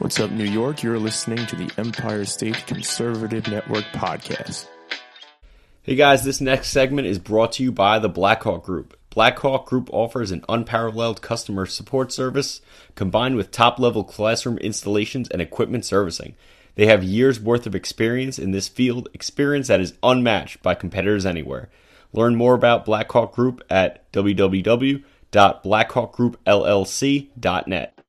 What's up, New York? You're listening to the Empire State Conservative Network podcast. Hey guys, this next segment is brought to you by the Blackhawk Group. Blackhawk Group offers an unparalleled customer support service combined with top level classroom installations and equipment servicing. They have years worth of experience in this field, experience that is unmatched by competitors anywhere. Learn more about Blackhawk Group at www.blackhawkgroupllc.net.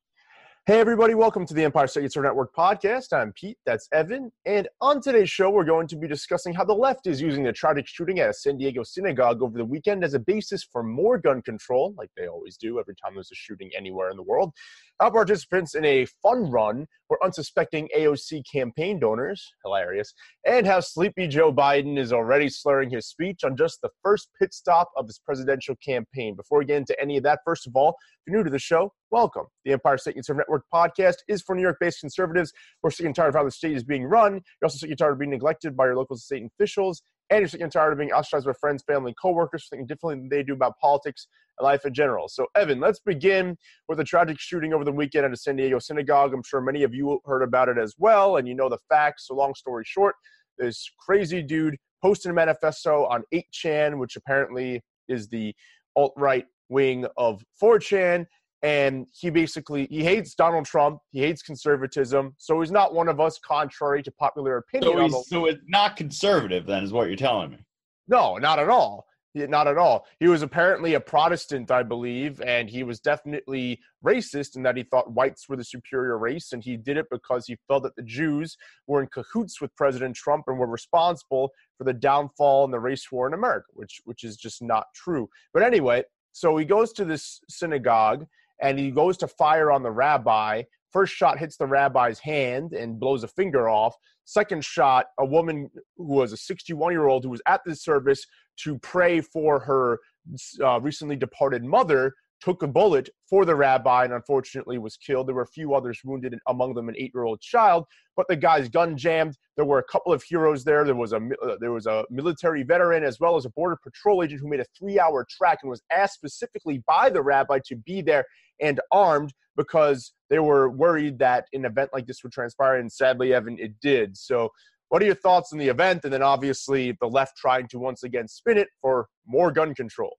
Hey, everybody, welcome to the Empire State Conservative Network podcast. I'm Pete, that's Evan, and on today's show, we're going to be discussing how the left is using the tragic shooting at a San Diego synagogue over the weekend as a basis for more gun control, like they always do every time there's a shooting anywhere in the world. How participants in a fun run were unsuspecting AOC campaign donors, hilarious, and how sleepy Joe Biden is already slurring his speech on just the first pit stop of his presidential campaign. Before we get into any of that, first of all, if you're new to the show, welcome. The Empire State Conservative Network podcast is for New York based conservatives. We're sick and tired of how the state is being run. You're also sick and tired of being neglected by your local state officials. And you're sick and tired of being ostracized by friends, family, coworkers, thinking differently than they do about politics and life in general. So, Evan, let's begin with a tragic shooting over the weekend at a San Diego synagogue. I'm sure many of you heard about it as well, and you know the facts. So, long story short, this crazy dude posted a manifesto on 8chan, which apparently is the alt right wing of 4chan and he basically he hates Donald Trump. He hates conservatism. So he's not one of us, contrary to popular opinion. So, he's, so it's not conservative, then, is what you're telling me? No, not at all. Not at all. He was apparently a Protestant, I believe, and he was definitely racist in that he thought whites were the superior race, and he did it because he felt that the Jews were in cahoots with President Trump and were responsible for the downfall and the race war in America, which which is just not true. But anyway, so he goes to this synagogue and he goes to fire on the rabbi. First shot hits the rabbi's hand and blows a finger off. Second shot, a woman who was a 61 year old who was at the service to pray for her uh, recently departed mother took a bullet for the rabbi and unfortunately was killed. There were a few others wounded, among them an eight-year-old child. But the guy's gun jammed. There were a couple of heroes there. There was a uh, there was a military veteran as well as a border patrol agent who made a three-hour track and was asked specifically by the rabbi to be there and armed because they were worried that an event like this would transpire. And sadly, Evan, it did. So. What are your thoughts on the event? And then obviously the left trying to once again spin it for more gun control.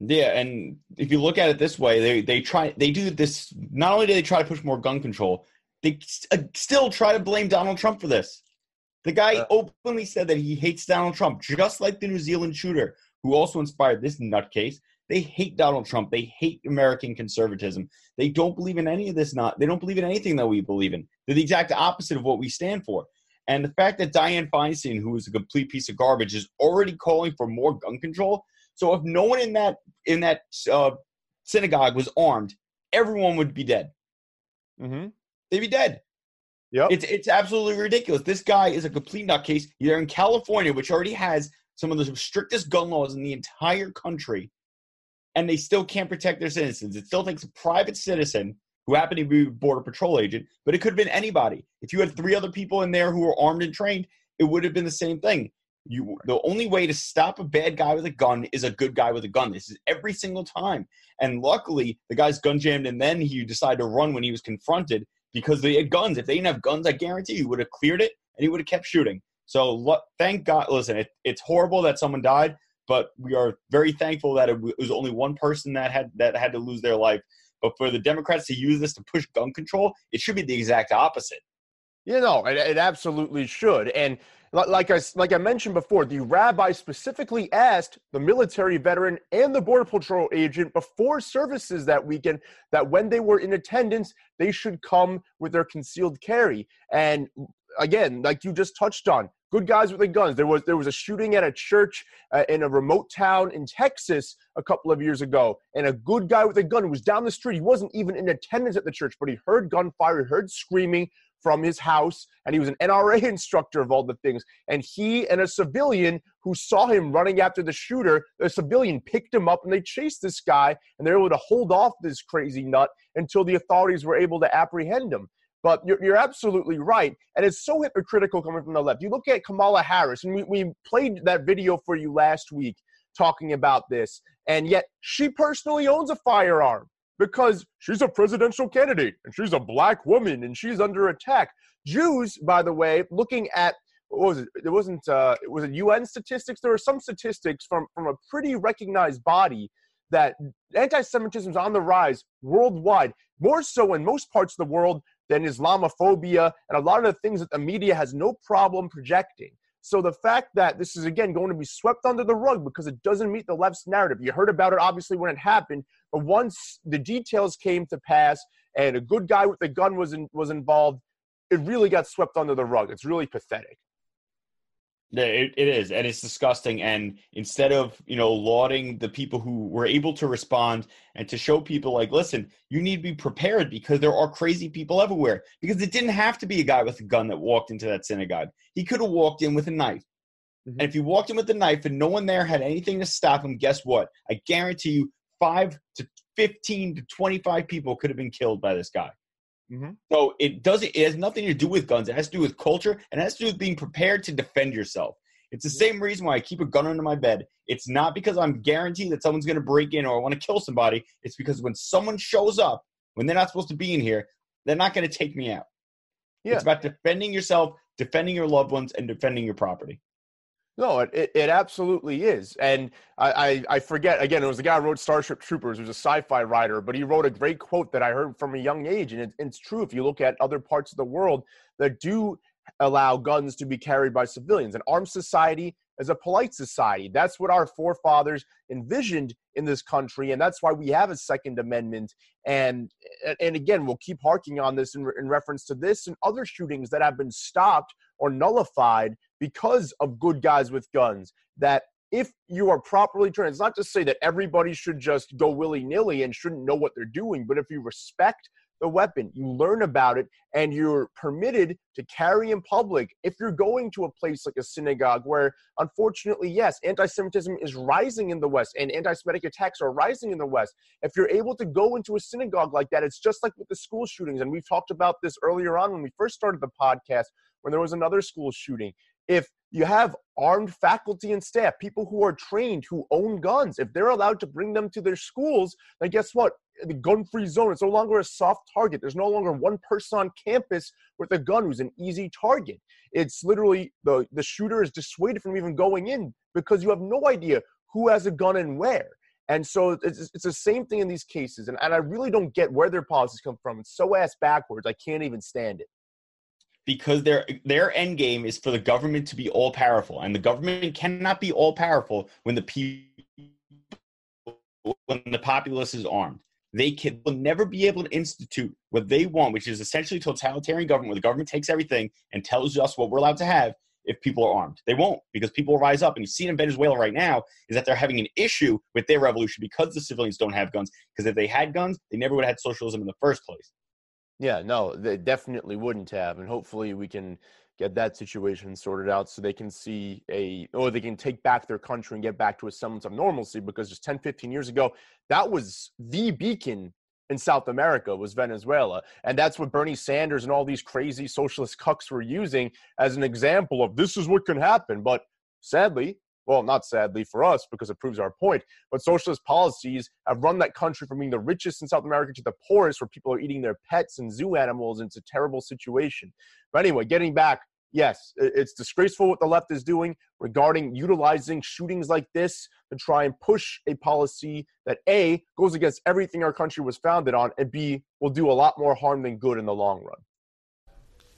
Yeah, and if you look at it this way, they they try they do this. Not only do they try to push more gun control, they uh, still try to blame Donald Trump for this. The guy uh, openly said that he hates Donald Trump, just like the New Zealand shooter who also inspired this nutcase. They hate Donald Trump. They hate American conservatism. They don't believe in any of this. Not they don't believe in anything that we believe in. They're the exact opposite of what we stand for. And the fact that Dianne Feinstein, who is a complete piece of garbage, is already calling for more gun control so if no one in that in that uh, synagogue was armed, everyone would be dead. Mm-hmm. They'd be dead. Yeah, it's it's absolutely ridiculous. This guy is a complete nutcase. They're in California, which already has some of the strictest gun laws in the entire country, and they still can't protect their citizens. It still takes a private citizen who happened to be a border patrol agent, but it could have been anybody. If you had three other people in there who were armed and trained, it would have been the same thing. You the only way to stop a bad guy with a gun is a good guy with a gun. This is every single time. And luckily, the guy's gun jammed, and then he decided to run when he was confronted because they had guns. If they didn't have guns, I guarantee you would have cleared it and he would have kept shooting. So thank God. Listen, it, it's horrible that someone died, but we are very thankful that it was only one person that had that had to lose their life. But for the Democrats to use this to push gun control, it should be the exact opposite. You know, it, it absolutely should. And like I, like I mentioned before, the rabbi specifically asked the military veteran and the Border Patrol agent before services that weekend that when they were in attendance, they should come with their concealed carry. And again, like you just touched on, good guys with the guns. There was there was a shooting at a church uh, in a remote town in Texas a couple of years ago, and a good guy with a gun was down the street. He wasn't even in attendance at the church, but he heard gunfire, he heard screaming, from his house, and he was an NRA instructor of all the things. And he and a civilian who saw him running after the shooter, the civilian picked him up and they chased this guy, and they were able to hold off this crazy nut until the authorities were able to apprehend him. But you're, you're absolutely right. And it's so hypocritical coming from the left. You look at Kamala Harris, and we, we played that video for you last week talking about this, and yet she personally owns a firearm. Because she's a presidential candidate and she's a black woman and she's under attack. Jews, by the way, looking at what was it? It wasn't. Uh, it was it UN statistics. There were some statistics from from a pretty recognized body that anti-Semitism is on the rise worldwide, more so in most parts of the world than Islamophobia and a lot of the things that the media has no problem projecting. So the fact that this is again going to be swept under the rug because it doesn't meet the left's narrative. You heard about it obviously when it happened, but once the details came to pass and a good guy with a gun was in, was involved, it really got swept under the rug. It's really pathetic. It, it is, and it's disgusting. And instead of you know lauding the people who were able to respond and to show people like, listen, you need to be prepared because there are crazy people everywhere. Because it didn't have to be a guy with a gun that walked into that synagogue. He could have walked in with a knife. Mm-hmm. And if he walked in with a knife and no one there had anything to stop him, guess what? I guarantee you, five to fifteen to twenty-five people could have been killed by this guy. Mm-hmm. So it doesn't. It has nothing to do with guns. It has to do with culture, and it has to do with being prepared to defend yourself. It's the same reason why I keep a gun under my bed. It's not because I'm guaranteed that someone's going to break in or I want to kill somebody. It's because when someone shows up when they're not supposed to be in here, they're not going to take me out. Yeah. It's about defending yourself, defending your loved ones, and defending your property. No, it, it, absolutely is. And I, I, I, forget, again, it was the guy who wrote Starship Troopers, who's a sci fi writer, but he wrote a great quote that I heard from a young age. And it, it's true if you look at other parts of the world that do allow guns to be carried by civilians. An armed society is a polite society. That's what our forefathers envisioned in this country. And that's why we have a Second Amendment. And, and again, we'll keep harking on this in, in reference to this and other shootings that have been stopped or nullified because of good guys with guns. That if you are properly trained, it's not to say that everybody should just go willy nilly and shouldn't know what they're doing, but if you respect the weapon, you learn about it, and you're permitted to carry in public. If you're going to a place like a synagogue, where unfortunately, yes, anti Semitism is rising in the West and anti Semitic attacks are rising in the West, if you're able to go into a synagogue like that, it's just like with the school shootings. And we've talked about this earlier on when we first started the podcast, when there was another school shooting. If you have armed faculty and staff, people who are trained, who own guns. If they're allowed to bring them to their schools, then guess what? The gun free zone is no longer a soft target. There's no longer one person on campus with a gun who's an easy target. It's literally the, the shooter is dissuaded from even going in because you have no idea who has a gun and where. And so it's, it's the same thing in these cases. And, and I really don't get where their policies come from. It's so ass backwards. I can't even stand it because their their end game is for the government to be all powerful, and the government cannot be all powerful when the people when the populace is armed. They can will never be able to institute what they want, which is essentially totalitarian government, where the government takes everything and tells us what we're allowed to have if people are armed. They won't because people will rise up. And you see it in Venezuela right now is that they're having an issue with their revolution because the civilians don't have guns. Because if they had guns, they never would have had socialism in the first place. Yeah, no, they definitely wouldn't have. And hopefully we can get that situation sorted out so they can see a or they can take back their country and get back to a semblance of normalcy because just 10 15 years ago that was the beacon in south america was venezuela and that's what bernie sanders and all these crazy socialist cucks were using as an example of this is what can happen but sadly well, not sadly for us because it proves our point, but socialist policies have run that country from being the richest in South America to the poorest, where people are eating their pets and zoo animals. And it's a terrible situation. But anyway, getting back, yes, it's disgraceful what the left is doing regarding utilizing shootings like this to try and push a policy that A, goes against everything our country was founded on, and B, will do a lot more harm than good in the long run.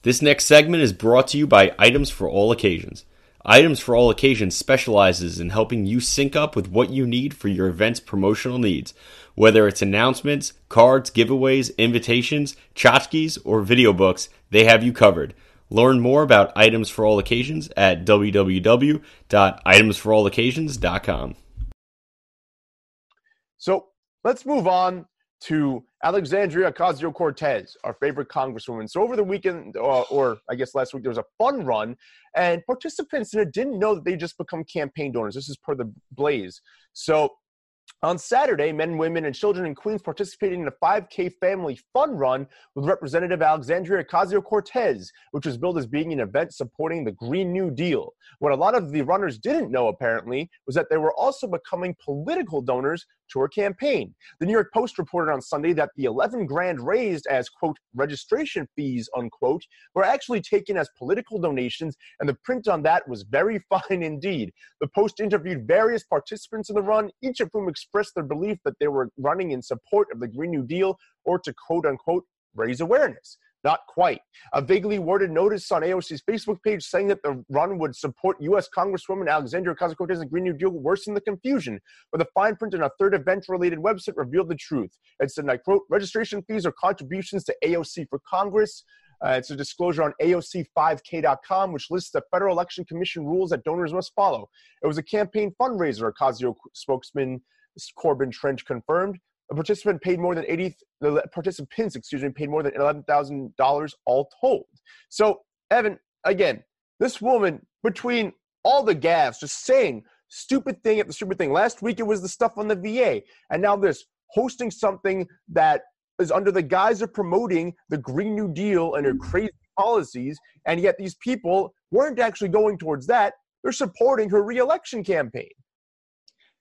This next segment is brought to you by Items for All Occasions. Items for All Occasions specializes in helping you sync up with what you need for your event's promotional needs. Whether it's announcements, cards, giveaways, invitations, tchotchkes, or video books, they have you covered. Learn more about Items for All Occasions at www.itemsforalloccasions.com. So let's move on to Alexandria Ocasio Cortez, our favorite congresswoman. So, over the weekend, or, uh, or, I guess last week, there was a fun run, and participants in it didn't know that they just become campaign donors. This is per the Blaze. So, On Saturday, men, women, and children in Queens participated in a 5K family fun run with Representative Alexandria Ocasio Cortez, which was billed as being an event supporting the Green New Deal. What a lot of the runners didn't know, apparently, was that they were also becoming political donors to her campaign. The New York Post reported on Sunday that the 11 grand raised as, quote, registration fees, unquote, were actually taken as political donations, and the print on that was very fine indeed. The Post interviewed various participants in the run, each of whom their belief that they were running in support of the Green New Deal or to, quote unquote, raise awareness. Not quite. A vaguely worded notice on AOC's Facebook page saying that the run would support U.S. Congresswoman Alexandria Ocasio Cortez and Green New Deal worsened the confusion. But the fine print on a third event related website revealed the truth. It said, and I quote, registration fees or contributions to AOC for Congress. Uh, it's a disclosure on AOC5K.com, which lists the Federal Election Commission rules that donors must follow. It was a campaign fundraiser, Ocasio spokesman Corbin Trent confirmed. A participant paid more than 80, the participants, excuse me, paid more than $11,000 all told. So, Evan, again, this woman, between all the gaffes, just saying stupid thing after stupid thing. Last week it was the stuff on the VA, and now this hosting something that is under the guise of promoting the Green New Deal and her mm. crazy policies, and yet these people weren't actually going towards that. They're supporting her reelection campaign.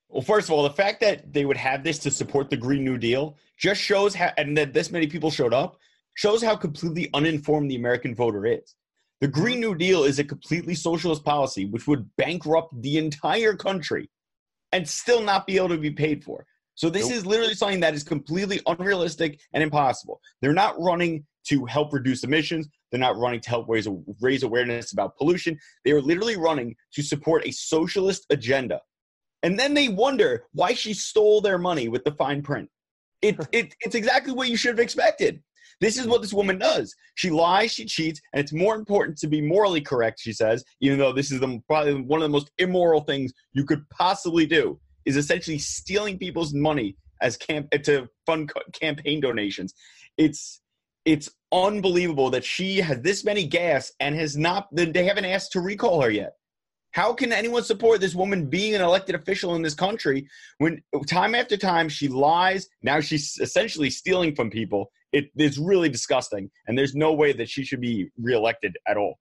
Well, first of all, the fact that they would have this to support the Green New Deal just shows how, and that this many people showed up, shows how completely uninformed the American voter is. The Green New Deal is a completely socialist policy which would bankrupt the entire country and still not be able to be paid for. So this nope. is literally something that is completely unrealistic and impossible. They're not running to help reduce emissions. They're not running to help raise, raise awareness about pollution. They are literally running to support a socialist agenda and then they wonder why she stole their money with the fine print. It, it, it's exactly what you should have expected. This is what this woman does. She lies, she cheats, and it's more important to be morally correct, she says, even though this is the, probably one of the most immoral things you could possibly do, is essentially stealing people's money as camp eh, to fund campaign donations. It's it's unbelievable that she has this many gas and has not they haven't asked to recall her yet. How can anyone support this woman being an elected official in this country when time after time she lies? Now she's essentially stealing from people. It is really disgusting, and there's no way that she should be reelected at all.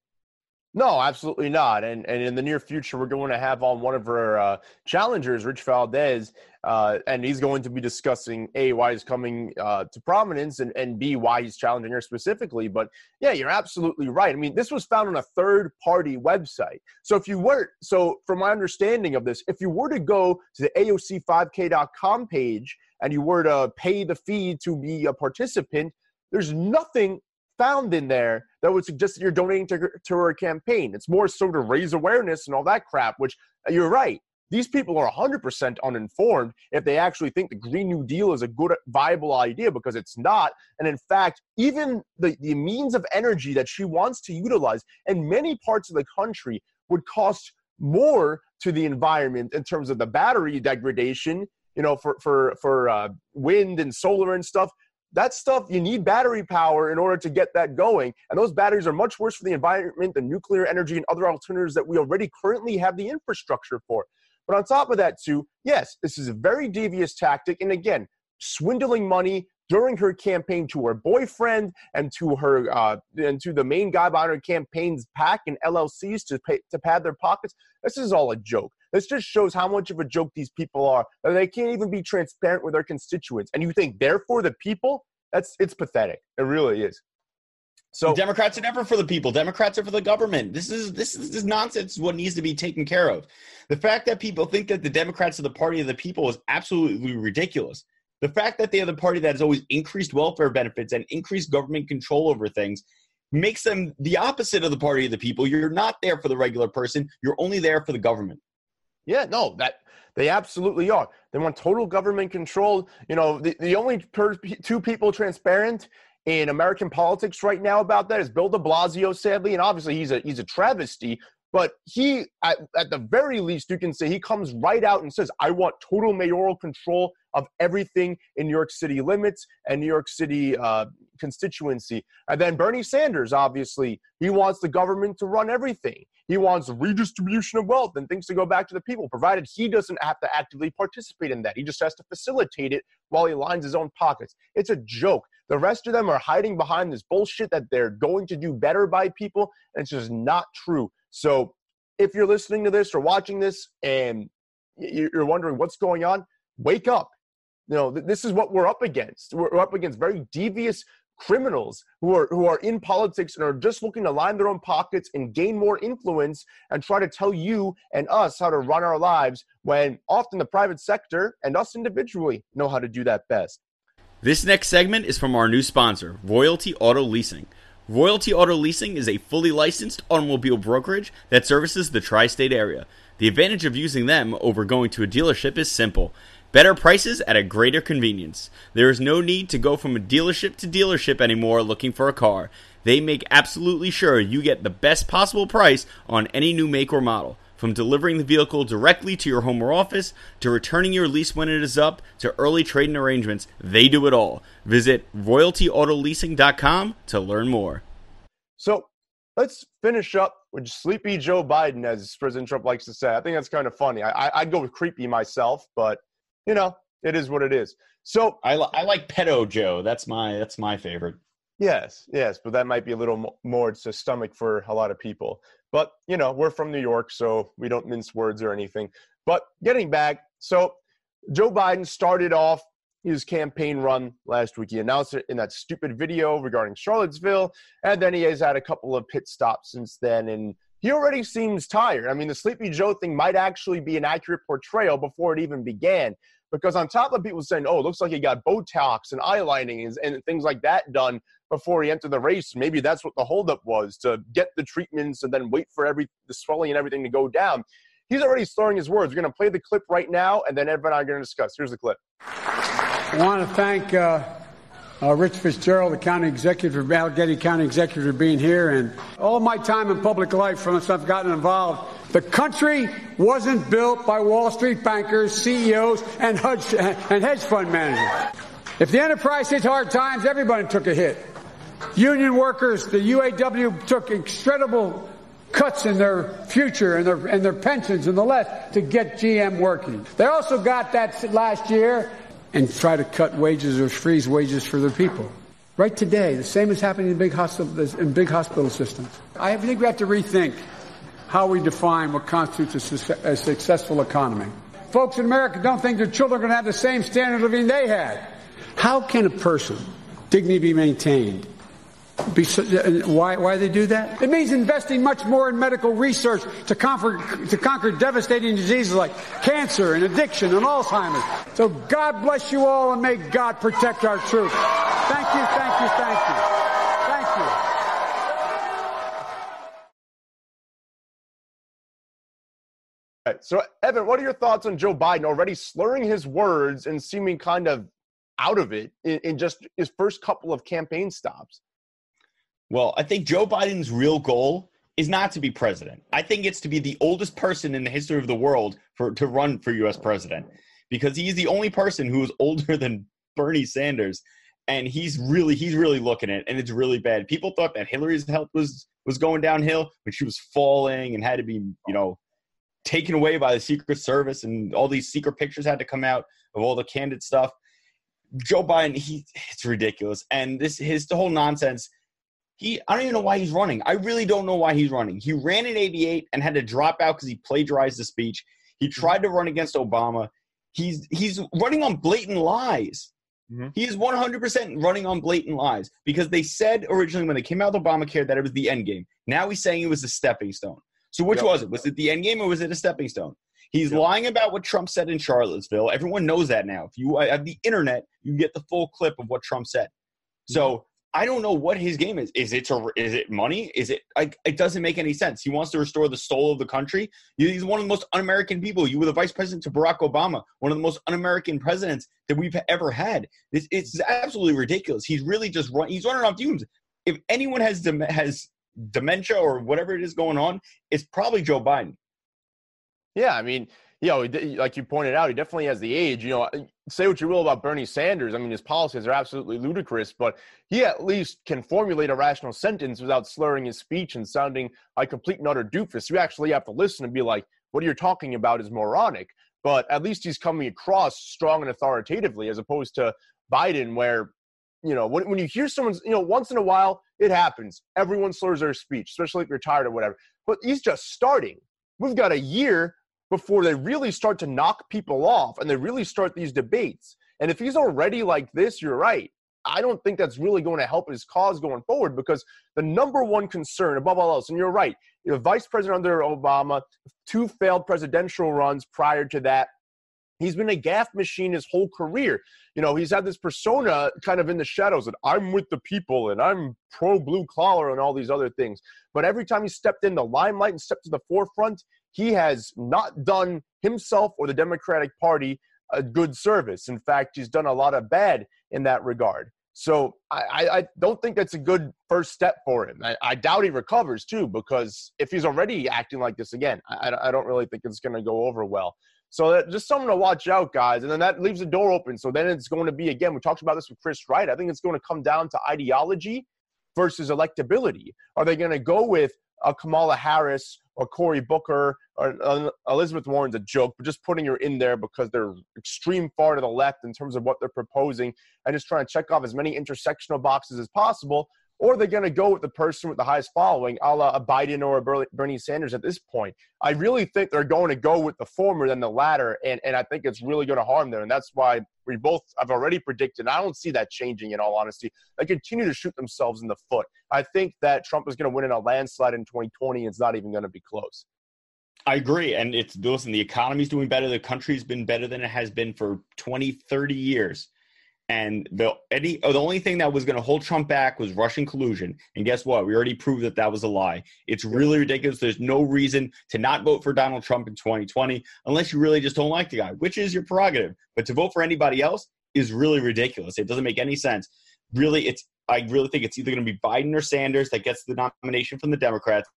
No, absolutely not. And and in the near future, we're going to have on one of our uh, challengers, Rich Valdez, uh, and he's going to be discussing a why he's coming uh, to prominence, and and b why he's challenging her specifically. But yeah, you're absolutely right. I mean, this was found on a third party website. So if you were, so from my understanding of this, if you were to go to the AOC5K.com page and you were to pay the fee to be a participant, there's nothing found in there that would suggest that you're donating to her, to her campaign. It's more so to raise awareness and all that crap, which uh, you're right. These people are 100% uninformed if they actually think the Green New Deal is a good, viable idea because it's not. And in fact, even the, the means of energy that she wants to utilize in many parts of the country would cost more to the environment in terms of the battery degradation, you know, for, for, for uh, wind and solar and stuff that stuff you need battery power in order to get that going and those batteries are much worse for the environment than nuclear energy and other alternatives that we already currently have the infrastructure for but on top of that too yes this is a very devious tactic and again swindling money during her campaign to her boyfriend and to her uh, and to the main guy behind her campaign's PAC and LLCs to pay, to pad their pockets. This is all a joke. This just shows how much of a joke these people are. That they can't even be transparent with their constituents. And you think therefore the people? That's it's pathetic. It really is. So Democrats are never for the people. Democrats are for the government. This is this is this nonsense. What needs to be taken care of. The fact that people think that the Democrats are the party of the people is absolutely ridiculous. The fact that they are the party that has always increased welfare benefits and increased government control over things makes them the opposite of the party of the people. You're not there for the regular person. You're only there for the government. Yeah, no, that they absolutely are. They want total government control. You know, the, the only per, two people transparent in American politics right now about that is Bill De Blasio, sadly, and obviously he's a he's a travesty. But he, at, at the very least, you can say he comes right out and says, "I want total mayoral control of everything in New York City limits and New York City uh, constituency. And then Bernie Sanders, obviously, he wants the government to run everything. He wants redistribution of wealth and things to go back to the people, provided he doesn't have to actively participate in that. He just has to facilitate it while he lines his own pockets. It's a joke. The rest of them are hiding behind this bullshit that they're going to do better by people, and it's just not true. So if you're listening to this or watching this and you're wondering what's going on, wake up. You know, this is what we're up against. We're up against very devious criminals who are who are in politics and are just looking to line their own pockets and gain more influence and try to tell you and us how to run our lives when often the private sector and us individually know how to do that best. This next segment is from our new sponsor, Royalty Auto Leasing. Royalty Auto Leasing is a fully licensed automobile brokerage that services the tri state area. The advantage of using them over going to a dealership is simple. Better prices at a greater convenience. There is no need to go from a dealership to dealership anymore looking for a car. They make absolutely sure you get the best possible price on any new make or model. From delivering the vehicle directly to your home or office, to returning your lease when it is up, to early trading arrangements, they do it all. Visit royaltyautoleasing.com to learn more. So let's finish up with Sleepy Joe Biden, as President Trump likes to say. I think that's kind of funny. I, I, would go with creepy myself, but you know, it is what it is. So I, li- I like pedo Joe. That's my that's my favorite. Yes, yes, but that might be a little more to stomach for a lot of people. But you know, we're from New York, so we don't mince words or anything. But getting back, so Joe Biden started off his campaign run last week. He announced it in that stupid video regarding Charlottesville, and then he has had a couple of pit stops since then. And he already seems tired. I mean, the Sleepy Joe thing might actually be an accurate portrayal before it even began. Because on top of people saying, oh, it looks like he got Botox and eyelining and, and things like that done before he entered the race, maybe that's what the holdup was to get the treatments and then wait for every the swelling and everything to go down. He's already slurring his words. We're going to play the clip right now, and then Evan and I are going to discuss. Here's the clip. I want to thank uh, uh, Rich Fitzgerald, the county executive, of Allegheny County executive, being here, and all my time in public life, from since I've gotten involved, the country wasn't built by Wall Street bankers, CEOs, and hedge, and hedge fund managers. If the enterprise hit hard times, everybody took a hit. Union workers, the UAW took incredible cuts in their future and their, and their pensions and the less to get GM working. They also got that last year and try to cut wages or freeze wages for their people. Right today, the same is happening in big hospital, in big hospital systems. I think we have to rethink how we define what constitutes a, a successful economy. Folks in America don't think their children are going to have the same standard of living they had. How can a person dignity be maintained Uh, why, why they do that? It means investing much more in medical research to conquer, to conquer devastating diseases like cancer and addiction and Alzheimer's. So God bless you all and may God protect our troops. Thank you, thank you, thank you. Thank you. So, Evan, what are your thoughts on Joe Biden already slurring his words and seeming kind of out of it in, in just his first couple of campaign stops? Well, I think Joe Biden's real goal is not to be president. I think it's to be the oldest person in the history of the world for to run for US president because he's the only person who is older than Bernie Sanders and he's really he's really looking at it and it's really bad. People thought that Hillary's health was was going downhill when she was falling and had to be, you know, taken away by the Secret Service and all these secret pictures had to come out of all the candid stuff. Joe Biden, he it's ridiculous. And this his the whole nonsense he I don't even know why he's running. I really don't know why he's running. He ran in 88 and had to drop out because he plagiarized the speech. He mm-hmm. tried to run against Obama. He's he's running on blatant lies. Mm-hmm. He is 100% running on blatant lies because they said originally when they came out with Obamacare that it was the end game. Now he's saying it was a stepping stone. So which yep. was it? Was it the end game or was it a stepping stone? He's yep. lying about what Trump said in Charlottesville. Everyone knows that now. If you have the internet, you get the full clip of what Trump said. So I don't know what his game is. Is it to, is it money? Is it like it doesn't make any sense? He wants to restore the soul of the country. He's one of the most un-American people. You were the vice president to Barack Obama, one of the most un-American presidents that we've ever had. It's, it's absolutely ridiculous. He's really just run, he's running off fumes. If anyone has has dementia or whatever it is going on, it's probably Joe Biden. Yeah, I mean, you know, like you pointed out, he definitely has the age. You know, uh, say what you will about Bernie Sanders. I mean, his policies are absolutely ludicrous, but he at least can formulate a rational sentence without slurring his speech and sounding like complete and utter doofus. You actually have to listen and be like, what you're talking about is moronic. But at least he's coming across strong and authoritatively as opposed to Biden, where, you know, when, when you hear someone's, you know, once in a while, it happens. Everyone slurs their speech, especially if you're tired or whatever. But he's just starting. We've got a year before they really start to knock people off and they really start these debates. And if he's already like this, you're right. I don't think that's really going to help his cause going forward because the number one concern, above all else, and you're right, know, vice president under Obama, two failed presidential runs prior to that. He's been a gaffe machine his whole career. You know, he's had this persona kind of in the shadows that I'm with the people and I'm pro blue collar and all these other things. But every time he stepped in the limelight and stepped to the forefront, he has not done himself or the Democratic Party a good service. In fact, he's done a lot of bad in that regard. So I, I don't think that's a good first step for him. I, I, doubt he recovers too, because if he's already acting like this again, I, I don't really think it's going to go over well. So that, just something to watch out, guys. And then that leaves the door open. So then it's going to be again. We talked about this with Chris Wright. I think it's going to come down to ideology versus electability. Are they going to go with a Kamala Harris or Cory Booker or uh, Elizabeth Warren's a joke, but just putting her in there because they're extreme far to the left in terms of what they're proposing and just trying to check off as many intersectional boxes as possible or they're going to go with the person with the highest following, a la a Biden or a Bernie Sanders at this point. I really think they're going to go with the former than the latter, and, and I think it's really going to harm them. And that's why we both have already predicted. And I don't see that changing in all honesty. They continue to shoot themselves in the foot. I think that Trump is going to win in a landslide in 2020. It's not even going to be close. I agree. And it's listen, the economy's doing better. The country's been better than it has been for 20, 30 years. And the any oh, the only thing that was going to hold Trump back was Russian collusion. And guess what? We already proved that that was a lie. It's really ridiculous. There's no reason to not vote for Donald Trump in 2020 unless you really just don't like the guy, which is your prerogative. But to vote for anybody else is really ridiculous. It doesn't make any sense. Really, it's I really think it's either going to be Biden or Sanders that gets the nomination from the Democrats.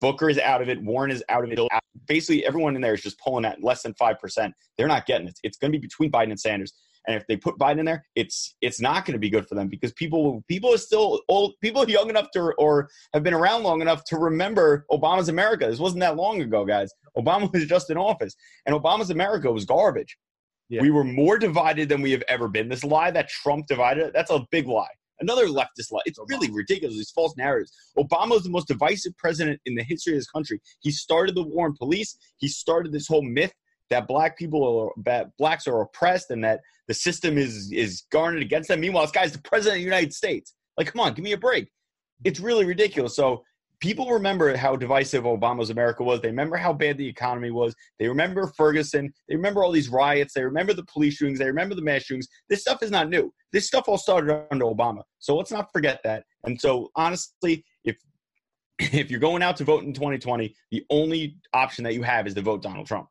Booker is out of it. Warren is out of it. Basically, everyone in there is just pulling at less than five percent. They're not getting it. It's going to be between Biden and Sanders. And if they put Biden in there, it's it's not going to be good for them because people people are still old. People are young enough to or have been around long enough to remember Obama's America. This wasn't that long ago, guys. Obama was just in office, and Obama's America was garbage. Yeah. We were more divided than we have ever been. This lie that Trump divided, that's a big lie. Another leftist lie. It's really ridiculous. These false narratives. Obama was the most divisive president in the history of this country. He started the war on police. He started this whole myth that black people are that blacks are oppressed and that the system is is garnered against them. Meanwhile, this guy's the president of the United States. Like, come on, give me a break. It's really ridiculous. So people remember how divisive Obama's America was. They remember how bad the economy was. They remember Ferguson. They remember all these riots. They remember the police shootings. They remember the mass shootings. This stuff is not new. This stuff all started under Obama. So let's not forget that. And so honestly, if if you're going out to vote in 2020, the only option that you have is to vote Donald Trump.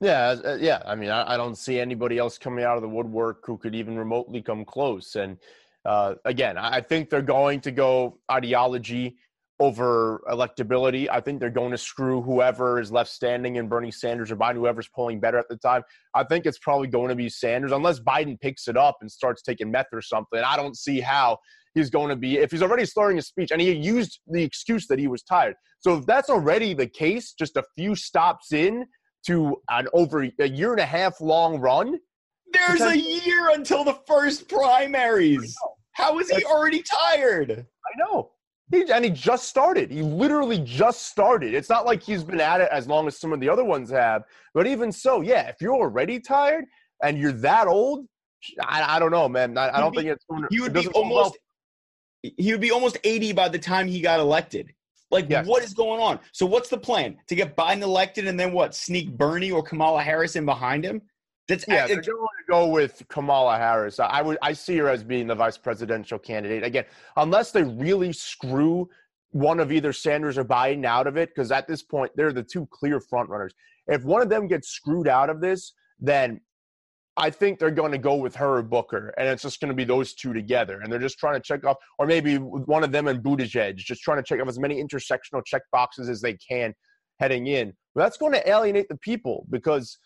Yeah, uh, yeah. I mean, I, I, don't see anybody else coming out of the woodwork who could even remotely come close. And uh, again, I think they're going to go ideology over electability. I think they're going to screw whoever is left standing in Bernie Sanders or Biden, whoever's polling better at the time. I think it's probably going to be Sanders unless Biden picks it up and starts taking meth or something. I don't see how he's going to be if he's already slurring his speech and he used the excuse that he was tired. So if that's already the case, just a few stops in to an over a year and a half long run. There's a year until the first primaries. How is he already tired? I know. He, and he just started. He literally just started. It's not like he's been at it as long as some of the other ones have. But even so, yeah, if you're already tired and you're that old, I, I don't know, man. I, I don't be, think it's. He would be almost. Well. He would be almost 80 by the time he got elected. Like, yes. what is going on? So, what's the plan? To get Biden elected and then what? Sneak Bernie or Kamala Harris in behind him? That's yeah. They're going to go with Kamala Harris. I would I see her as being the vice presidential candidate again, unless they really screw one of either Sanders or Biden out of it. Because at this point, they're the two clear frontrunners. If one of them gets screwed out of this, then I think they're going to go with her or Booker, and it's just going to be those two together. And they're just trying to check off, or maybe one of them and Buttigieg, just trying to check off as many intersectional check boxes as they can heading in. But that's going to alienate the people because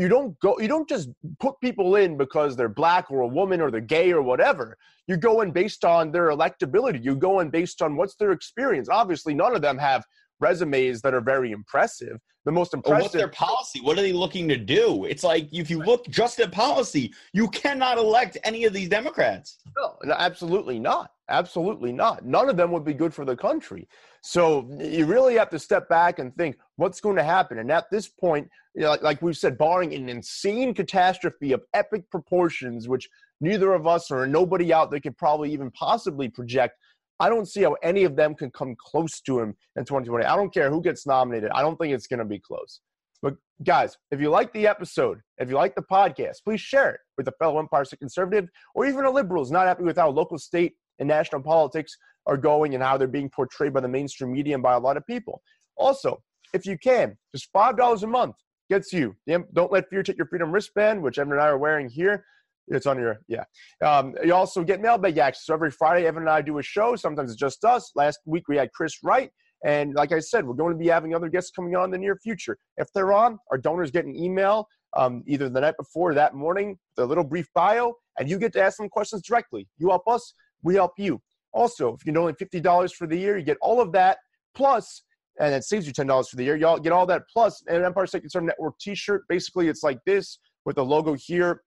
you don't go you don't just put people in because they're black or a woman or they're gay or whatever. You go in based on their electability. You go in based on what's their experience. Obviously none of them have resumes that are very impressive. The most impressive what's their policy? What are they looking to do? It's like if you look just at policy you cannot elect any of these democrats. No absolutely not. Absolutely not. None of them would be good for the country. So you really have to step back and think what's going to happen. And at this point, you know, like, like we've said, barring an insane catastrophe of epic proportions, which neither of us or nobody out there could probably even possibly project, I don't see how any of them can come close to him in 2020. I don't care who gets nominated. I don't think it's going to be close. But guys, if you like the episode, if you like the podcast, please share it with a fellow Empire State conservative or even a liberal who's not happy with how local, state, and national politics are going and how they're being portrayed by the mainstream media and by a lot of people. Also, if you can, just $5 a month gets you. Don't let fear take your freedom wristband, which Evan and I are wearing here. It's on your, yeah. Um, you also get mailbag access. So every Friday, Evan and I do a show. Sometimes it's just us. Last week we had Chris Wright. And like I said, we're going to be having other guests coming on in the near future. If they're on, our donors get an email um, either the night before or that morning, the little brief bio, and you get to ask them questions directly. You help us, we help you. Also, if you donate $50 for the year, you get all of that plus, and it saves you $10 for the year. Y'all get all that plus an Empire State Conservative Network t-shirt. Basically, it's like this with the logo here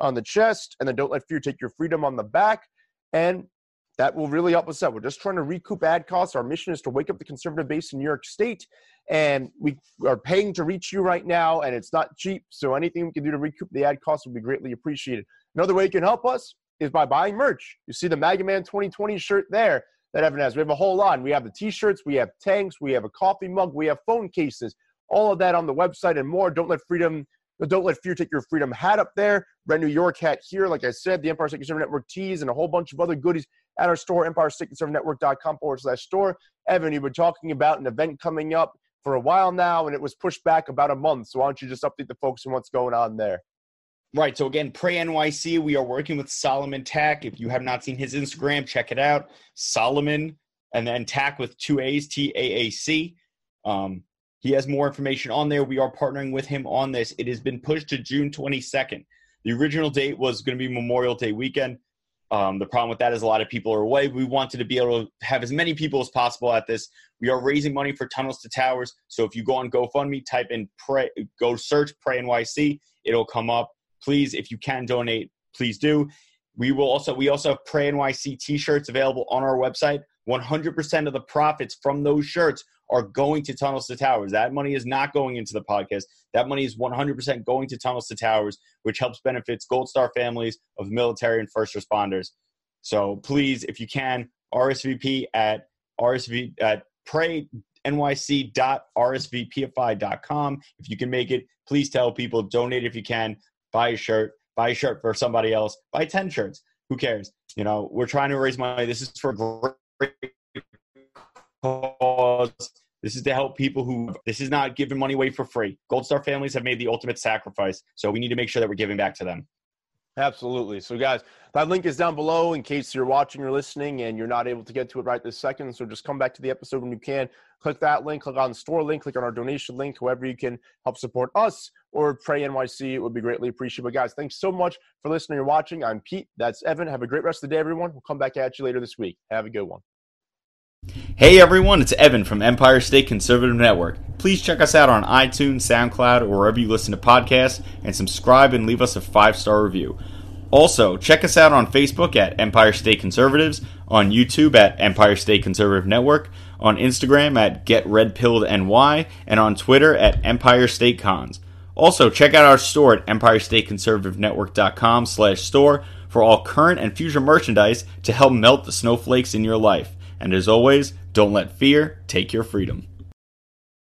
on the chest, and then don't let fear take your freedom on the back. And that will really help us out. We're just trying to recoup ad costs. Our mission is to wake up the conservative base in New York State, and we are paying to reach you right now, and it's not cheap. So anything we can do to recoup the ad costs would be greatly appreciated. Another way you can help us is by buying merch. You see the Mega Man 2020 shirt there that Evan has. We have a whole lot. We have the t-shirts, we have tanks, we have a coffee mug, we have phone cases, all of that on the website and more. Don't let freedom, don't let fear take your freedom hat up there. Red New York hat here. Like I said, the Empire Conservative Network tees and a whole bunch of other goodies at our store, empirestateconservative.network.com forward slash store. Evan, you've been talking about an event coming up for a while now, and it was pushed back about a month. So why don't you just update the folks on what's going on there? Right. So again, Pray NYC, we are working with Solomon Taac. If you have not seen his Instagram, check it out. Solomon and then Taac with two A's, T A A C. Um, he has more information on there. We are partnering with him on this. It has been pushed to June 22nd. The original date was going to be Memorial Day weekend. Um, the problem with that is a lot of people are away. We wanted to be able to have as many people as possible at this. We are raising money for Tunnels to Towers. So if you go on GoFundMe, type in pray, go search Pray NYC, it'll come up please, if you can donate, please do. We will also we also have Pray NYC t-shirts available on our website. 100% of the profits from those shirts are going to Tunnels to Towers. That money is not going into the podcast. That money is 100% going to Tunnels to Towers, which helps benefits Gold Star families of military and first responders. So please, if you can, RSVP at RSV at pray nyc.rsvpify.com. If you can make it, please tell people, donate if you can buy a shirt, buy a shirt for somebody else, buy 10 shirts. Who cares? You know, we're trying to raise money. This is for great cause. This is to help people who, this is not giving money away for free. Gold Star families have made the ultimate sacrifice. So we need to make sure that we're giving back to them. Absolutely. So, guys, that link is down below in case you're watching or listening and you're not able to get to it right this second. So, just come back to the episode when you can. Click that link, click on the store link, click on our donation link, however you can help support us or Pray NYC. It would be greatly appreciated. But, guys, thanks so much for listening and watching. I'm Pete. That's Evan. Have a great rest of the day, everyone. We'll come back at you later this week. Have a good one. Hey everyone, it's Evan from Empire State Conservative Network. Please check us out on iTunes, SoundCloud, or wherever you listen to podcasts, and subscribe and leave us a five star review. Also, check us out on Facebook at Empire State Conservatives, on YouTube at Empire State Conservative Network, on Instagram at Get Red Pilled NY, and on Twitter at Empire State Cons. Also, check out our store at EmpireStateConservativeNetwork.com slash store for all current and future merchandise to help melt the snowflakes in your life. And as always, don't let fear take your freedom.